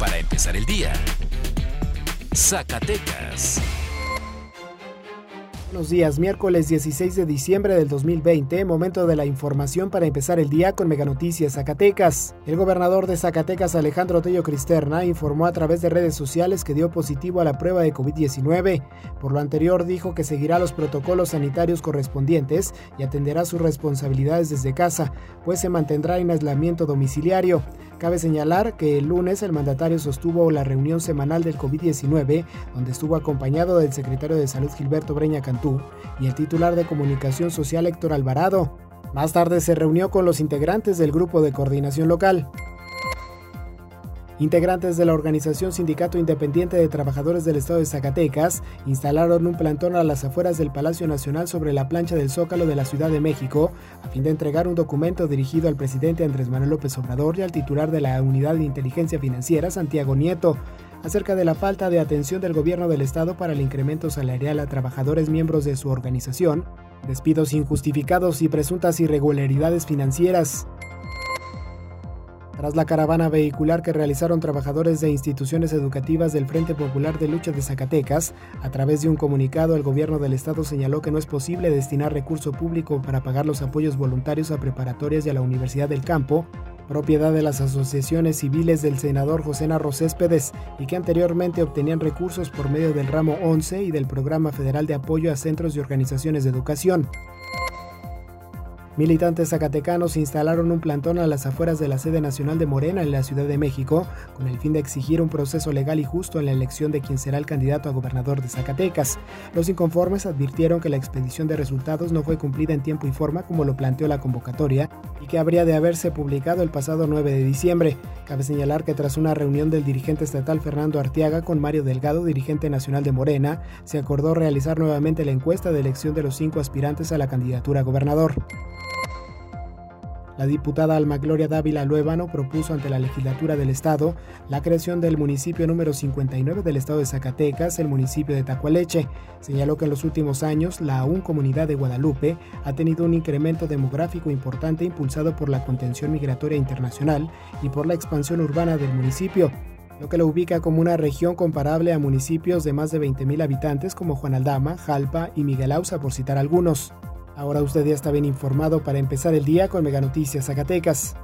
para empezar el día. Zacatecas. Buenos días, miércoles 16 de diciembre del 2020, momento de la información para empezar el día con Mega Noticias Zacatecas. El gobernador de Zacatecas, Alejandro Tello Cristerna, informó a través de redes sociales que dio positivo a la prueba de COVID-19. Por lo anterior, dijo que seguirá los protocolos sanitarios correspondientes y atenderá sus responsabilidades desde casa, pues se mantendrá en aislamiento domiciliario. Cabe señalar que el lunes el mandatario sostuvo la reunión semanal del COVID-19, donde estuvo acompañado del secretario de Salud Gilberto Breña Cantú y el titular de Comunicación Social Héctor Alvarado. Más tarde se reunió con los integrantes del grupo de coordinación local. Integrantes de la organización Sindicato Independiente de Trabajadores del Estado de Zacatecas instalaron un plantón a las afueras del Palacio Nacional sobre la plancha del Zócalo de la Ciudad de México a fin de entregar un documento dirigido al presidente Andrés Manuel López Obrador y al titular de la Unidad de Inteligencia Financiera, Santiago Nieto acerca de la falta de atención del gobierno del estado para el incremento salarial a trabajadores miembros de su organización, despidos injustificados y presuntas irregularidades financieras. Tras la caravana vehicular que realizaron trabajadores de instituciones educativas del Frente Popular de Lucha de Zacatecas, a través de un comunicado el gobierno del estado señaló que no es posible destinar recurso público para pagar los apoyos voluntarios a preparatorias y a la Universidad del Campo, propiedad de las asociaciones civiles del senador José Narro Céspedes y que anteriormente obtenían recursos por medio del ramo 11 y del Programa Federal de Apoyo a Centros y Organizaciones de Educación. Militantes zacatecanos instalaron un plantón a las afueras de la sede nacional de Morena en la Ciudad de México con el fin de exigir un proceso legal y justo en la elección de quien será el candidato a gobernador de Zacatecas. Los inconformes advirtieron que la expedición de resultados no fue cumplida en tiempo y forma como lo planteó la convocatoria y que habría de haberse publicado el pasado 9 de diciembre. Cabe señalar que tras una reunión del dirigente estatal Fernando Arteaga con Mario Delgado, dirigente nacional de Morena, se acordó realizar nuevamente la encuesta de elección de los cinco aspirantes a la candidatura a gobernador. La diputada Alma Gloria Dávila Luébano propuso ante la legislatura del Estado la creación del municipio número 59 del Estado de Zacatecas, el municipio de Tacualeche. Señaló que en los últimos años la aún comunidad de Guadalupe ha tenido un incremento demográfico importante impulsado por la contención migratoria internacional y por la expansión urbana del municipio lo que lo ubica como una región comparable a municipios de más de 20.000 habitantes como Juan Aldama, Jalpa y Miguel Ausa, por citar algunos. Ahora usted ya está bien informado para empezar el día con Mega Noticias Zacatecas.